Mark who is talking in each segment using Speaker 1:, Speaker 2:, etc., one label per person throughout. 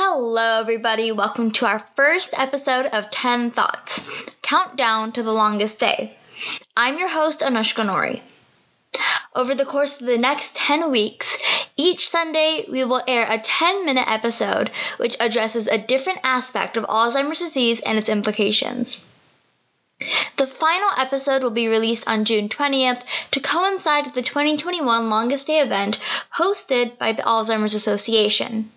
Speaker 1: Hello, everybody. Welcome to our first episode of 10 Thoughts Countdown to the Longest Day. I'm your host, Anushka Nori. Over the course of the next 10 weeks, each Sunday we will air a 10 minute episode which addresses a different aspect of Alzheimer's disease and its implications. The final episode will be released on June 20th to coincide with the 2021 Longest Day event hosted by the Alzheimer's Association.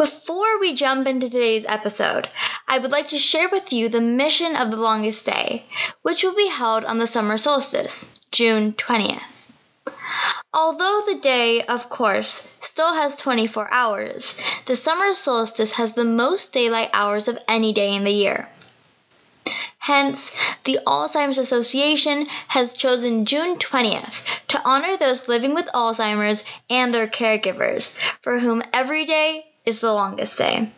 Speaker 1: Before we jump into today's episode, I would like to share with you the mission of the longest day, which will be held on the summer solstice, June 20th. Although the day, of course, still has 24 hours, the summer solstice has the most daylight hours of any day in the year. Hence, the Alzheimer's Association has chosen June 20th to honor those living with Alzheimer's and their caregivers, for whom every day is the longest day.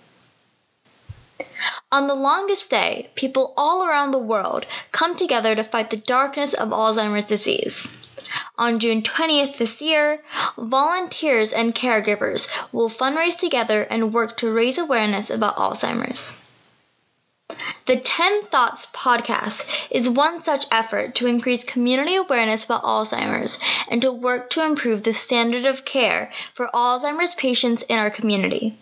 Speaker 1: On the longest day, people all around the world come together to fight the darkness of Alzheimer's disease. On June 20th this year, volunteers and caregivers will fundraise together and work to raise awareness about Alzheimer's. The 10 Thoughts podcast is one such effort to increase community awareness about Alzheimer's and to work to improve the standard of care for Alzheimer's patients in our community.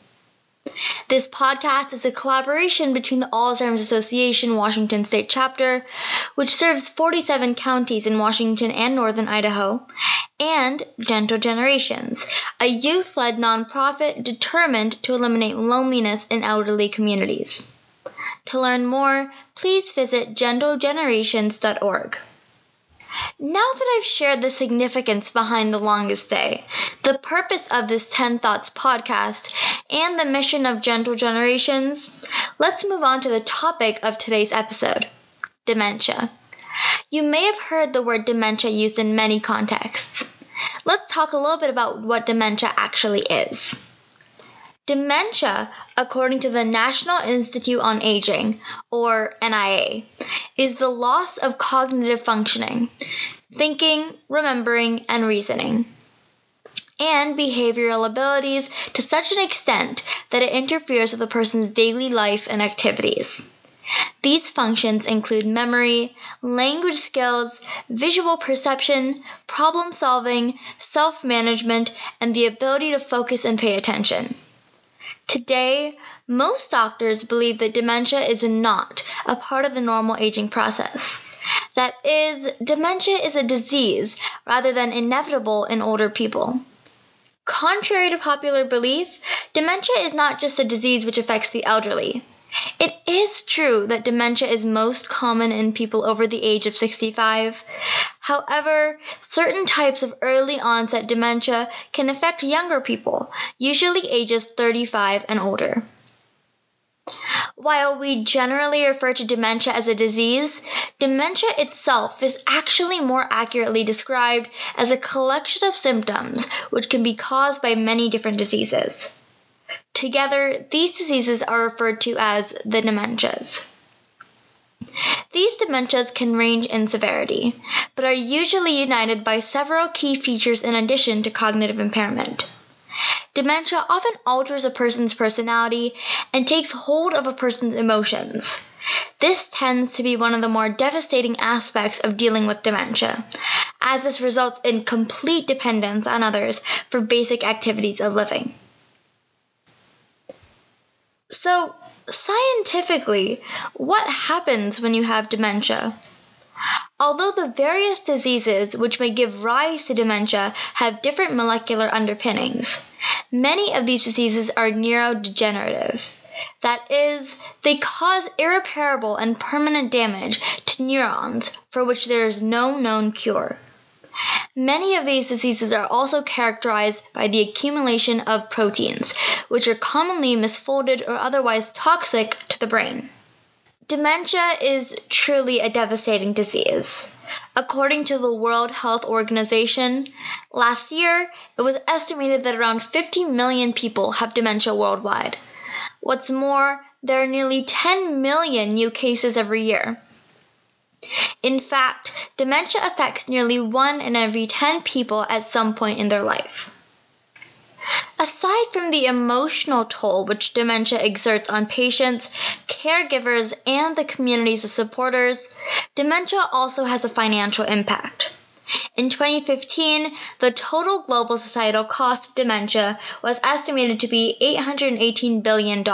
Speaker 1: This podcast is a collaboration between the Alzheimer's Association Washington State Chapter, which serves 47 counties in Washington and northern Idaho, and Gentle Generations, a youth led nonprofit determined to eliminate loneliness in elderly communities. To learn more, please visit gentlegenerations.org. Now that I've shared the significance behind the longest day, the purpose of this 10 Thoughts podcast, and the mission of Gentle Generations, let's move on to the topic of today's episode dementia. You may have heard the word dementia used in many contexts. Let's talk a little bit about what dementia actually is. Dementia, according to the National Institute on Aging, or NIA, is the loss of cognitive functioning, thinking, remembering, and reasoning, and behavioral abilities to such an extent that it interferes with a person's daily life and activities. These functions include memory, language skills, visual perception, problem solving, self management, and the ability to focus and pay attention. Today, most doctors believe that dementia is not a part of the normal aging process. That is, dementia is a disease rather than inevitable in older people. Contrary to popular belief, dementia is not just a disease which affects the elderly. It is true that dementia is most common in people over the age of 65. However, certain types of early onset dementia can affect younger people, usually ages 35 and older. While we generally refer to dementia as a disease, dementia itself is actually more accurately described as a collection of symptoms which can be caused by many different diseases. Together, these diseases are referred to as the dementias. These dementias can range in severity, but are usually united by several key features in addition to cognitive impairment. Dementia often alters a person's personality and takes hold of a person's emotions. This tends to be one of the more devastating aspects of dealing with dementia, as this results in complete dependence on others for basic activities of living. So, scientifically, what happens when you have dementia? Although the various diseases which may give rise to dementia have different molecular underpinnings, many of these diseases are neurodegenerative. That is, they cause irreparable and permanent damage to neurons for which there is no known cure. Many of these diseases are also characterized by the accumulation of proteins, which are commonly misfolded or otherwise toxic to the brain. Dementia is truly a devastating disease. According to the World Health Organization, last year it was estimated that around 50 million people have dementia worldwide. What's more, there are nearly 10 million new cases every year. In fact, dementia affects nearly one in every 10 people at some point in their life. Aside from the emotional toll which dementia exerts on patients, caregivers, and the communities of supporters, dementia also has a financial impact. In 2015, the total global societal cost of dementia was estimated to be $818 billion,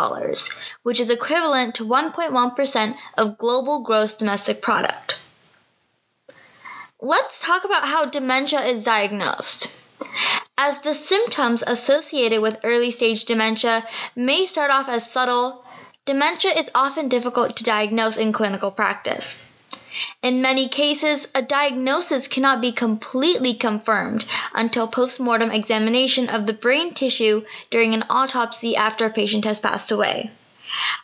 Speaker 1: which is equivalent to 1.1% of global gross domestic product. Let's talk about how dementia is diagnosed. As the symptoms associated with early stage dementia may start off as subtle, dementia is often difficult to diagnose in clinical practice. In many cases, a diagnosis cannot be completely confirmed until postmortem examination of the brain tissue during an autopsy after a patient has passed away.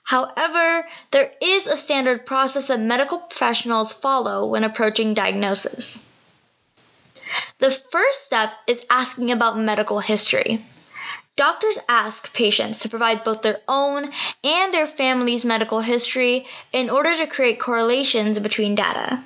Speaker 1: However, there is a standard process that medical professionals follow when approaching diagnosis. The first step is asking about medical history. Doctors ask patients to provide both their own and their family's medical history in order to create correlations between data.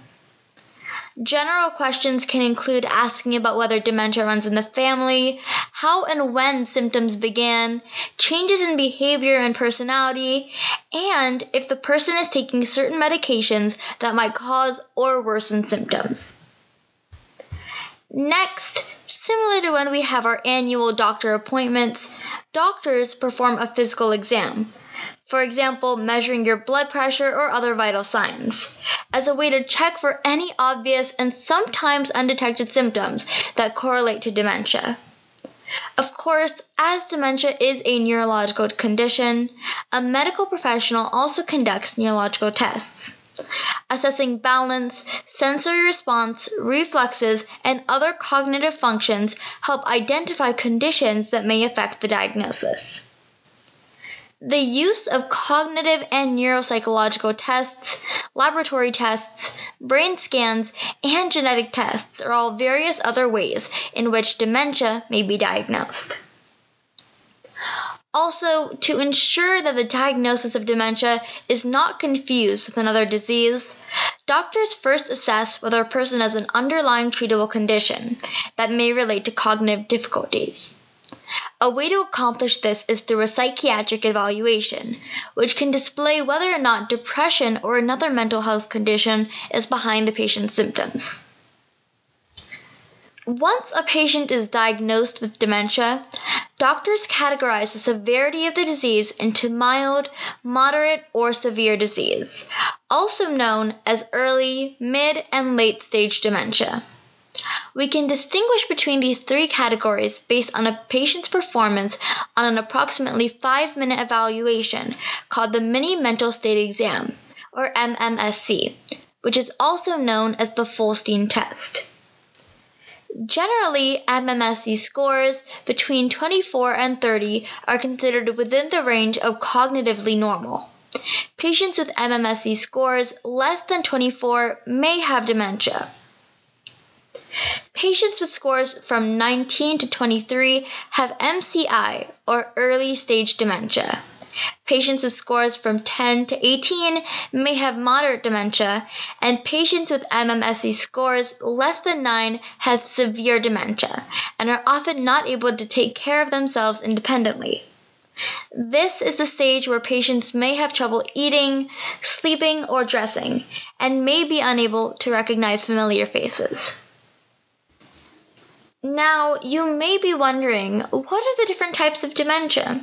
Speaker 1: General questions can include asking about whether dementia runs in the family, how and when symptoms began, changes in behavior and personality, and if the person is taking certain medications that might cause or worsen symptoms. Next, similar to when we have our annual doctor appointments, doctors perform a physical exam. For example, measuring your blood pressure or other vital signs, as a way to check for any obvious and sometimes undetected symptoms that correlate to dementia. Of course, as dementia is a neurological condition, a medical professional also conducts neurological tests assessing balance, sensory response, reflexes, and other cognitive functions help identify conditions that may affect the diagnosis. The use of cognitive and neuropsychological tests, laboratory tests, brain scans, and genetic tests are all various other ways in which dementia may be diagnosed. Also, to ensure that the diagnosis of dementia is not confused with another disease, doctors first assess whether a person has an underlying treatable condition that may relate to cognitive difficulties. A way to accomplish this is through a psychiatric evaluation, which can display whether or not depression or another mental health condition is behind the patient's symptoms. Once a patient is diagnosed with dementia, doctors categorize the severity of the disease into mild, moderate, or severe disease, also known as early, mid, and late stage dementia. We can distinguish between these three categories based on a patient's performance on an approximately five minute evaluation called the Mini Mental State Exam, or MMSE, which is also known as the Folstein test. Generally, MMSE scores between 24 and 30 are considered within the range of cognitively normal. Patients with MMSE scores less than 24 may have dementia. Patients with scores from 19 to 23 have MCI or early stage dementia. Patients with scores from 10 to 18 may have moderate dementia, and patients with MMSE scores less than 9 have severe dementia and are often not able to take care of themselves independently. This is the stage where patients may have trouble eating, sleeping, or dressing, and may be unable to recognize familiar faces. Now, you may be wondering what are the different types of dementia?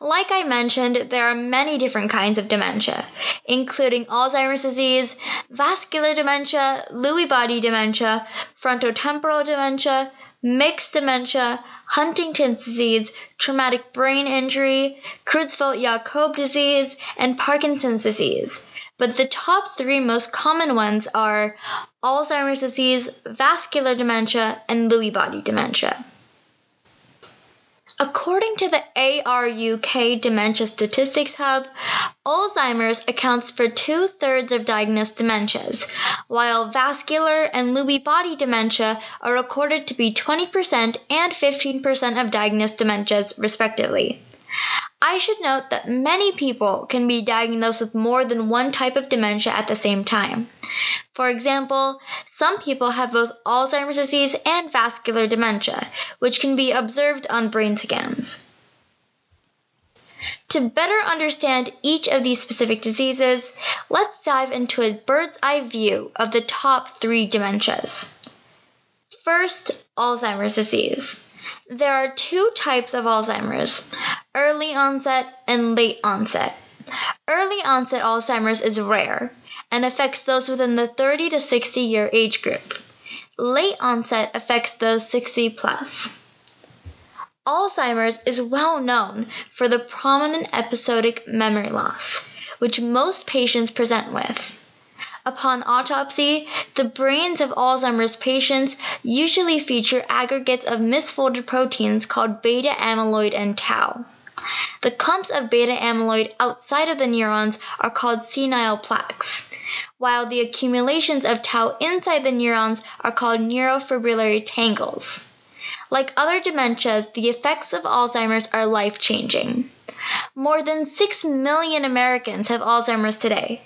Speaker 1: Like I mentioned, there are many different kinds of dementia, including Alzheimer's disease, vascular dementia, Lewy body dementia, frontotemporal dementia, mixed dementia, Huntington's disease, traumatic brain injury, Creutzfeldt Jakob disease, and Parkinson's disease. But the top three most common ones are Alzheimer's disease, vascular dementia, and Lewy body dementia. According to the ARUK Dementia Statistics Hub, Alzheimer's accounts for two thirds of diagnosed dementias, while vascular and Lewy body dementia are recorded to be 20% and 15% of diagnosed dementias, respectively. I should note that many people can be diagnosed with more than one type of dementia at the same time. For example, some people have both Alzheimer's disease and vascular dementia, which can be observed on brain scans. To better understand each of these specific diseases, let's dive into a bird's eye view of the top three dementias. First, Alzheimer's disease. There are two types of Alzheimer's early onset and late onset. Early onset Alzheimer's is rare and affects those within the 30 to 60 year age group. Late onset affects those 60 plus. Alzheimer's is well known for the prominent episodic memory loss, which most patients present with. Upon autopsy, the brains of Alzheimer's patients usually feature aggregates of misfolded proteins called beta amyloid and tau. The clumps of beta amyloid outside of the neurons are called senile plaques, while the accumulations of tau inside the neurons are called neurofibrillary tangles. Like other dementias, the effects of Alzheimer's are life changing. More than 6 million Americans have Alzheimer's today.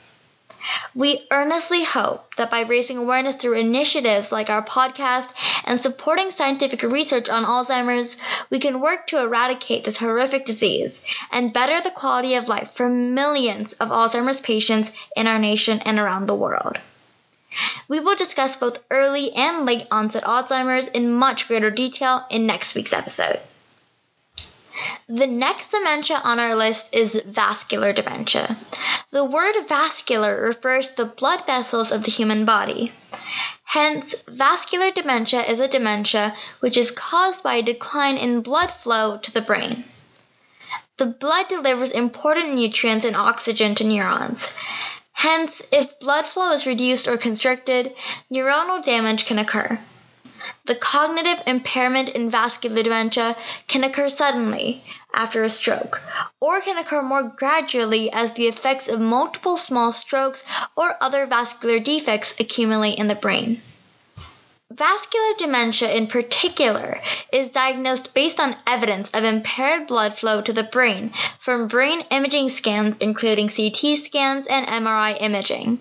Speaker 1: We earnestly hope that by raising awareness through initiatives like our podcast and supporting scientific research on Alzheimer's, we can work to eradicate this horrific disease and better the quality of life for millions of Alzheimer's patients in our nation and around the world. We will discuss both early and late onset Alzheimer's in much greater detail in next week's episode. The next dementia on our list is vascular dementia. The word vascular refers to the blood vessels of the human body. Hence, vascular dementia is a dementia which is caused by a decline in blood flow to the brain. The blood delivers important nutrients and oxygen to neurons. Hence, if blood flow is reduced or constricted, neuronal damage can occur. The cognitive impairment in vascular dementia can occur suddenly after a stroke, or can occur more gradually as the effects of multiple small strokes or other vascular defects accumulate in the brain. Vascular dementia, in particular, is diagnosed based on evidence of impaired blood flow to the brain from brain imaging scans, including CT scans and MRI imaging.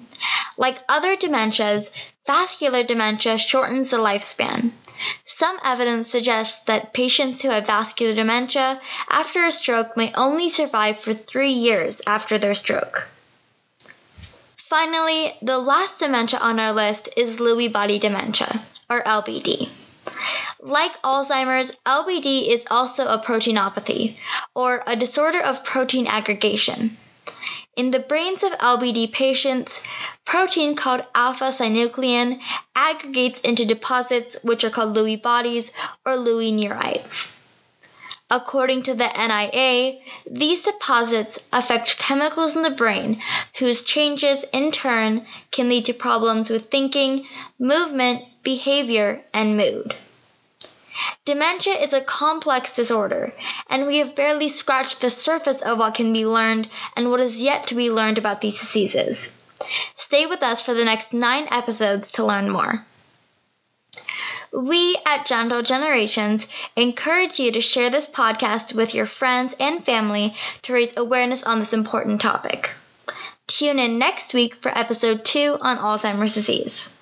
Speaker 1: Like other dementias, vascular dementia shortens the lifespan. Some evidence suggests that patients who have vascular dementia after a stroke may only survive for three years after their stroke. Finally, the last dementia on our list is Lewy body dementia or LBD. Like Alzheimer's, LBD is also a proteinopathy, or a disorder of protein aggregation. In the brains of LBD patients, protein called alpha synuclein aggregates into deposits which are called Lewy bodies or Lewy neurites. According to the NIA, these deposits affect chemicals in the brain whose changes in turn can lead to problems with thinking, movement, behavior, and mood. Dementia is a complex disorder, and we have barely scratched the surface of what can be learned and what is yet to be learned about these diseases. Stay with us for the next nine episodes to learn more. We at Gentle Generations encourage you to share this podcast with your friends and family to raise awareness on this important topic. Tune in next week for episode two on Alzheimer's disease.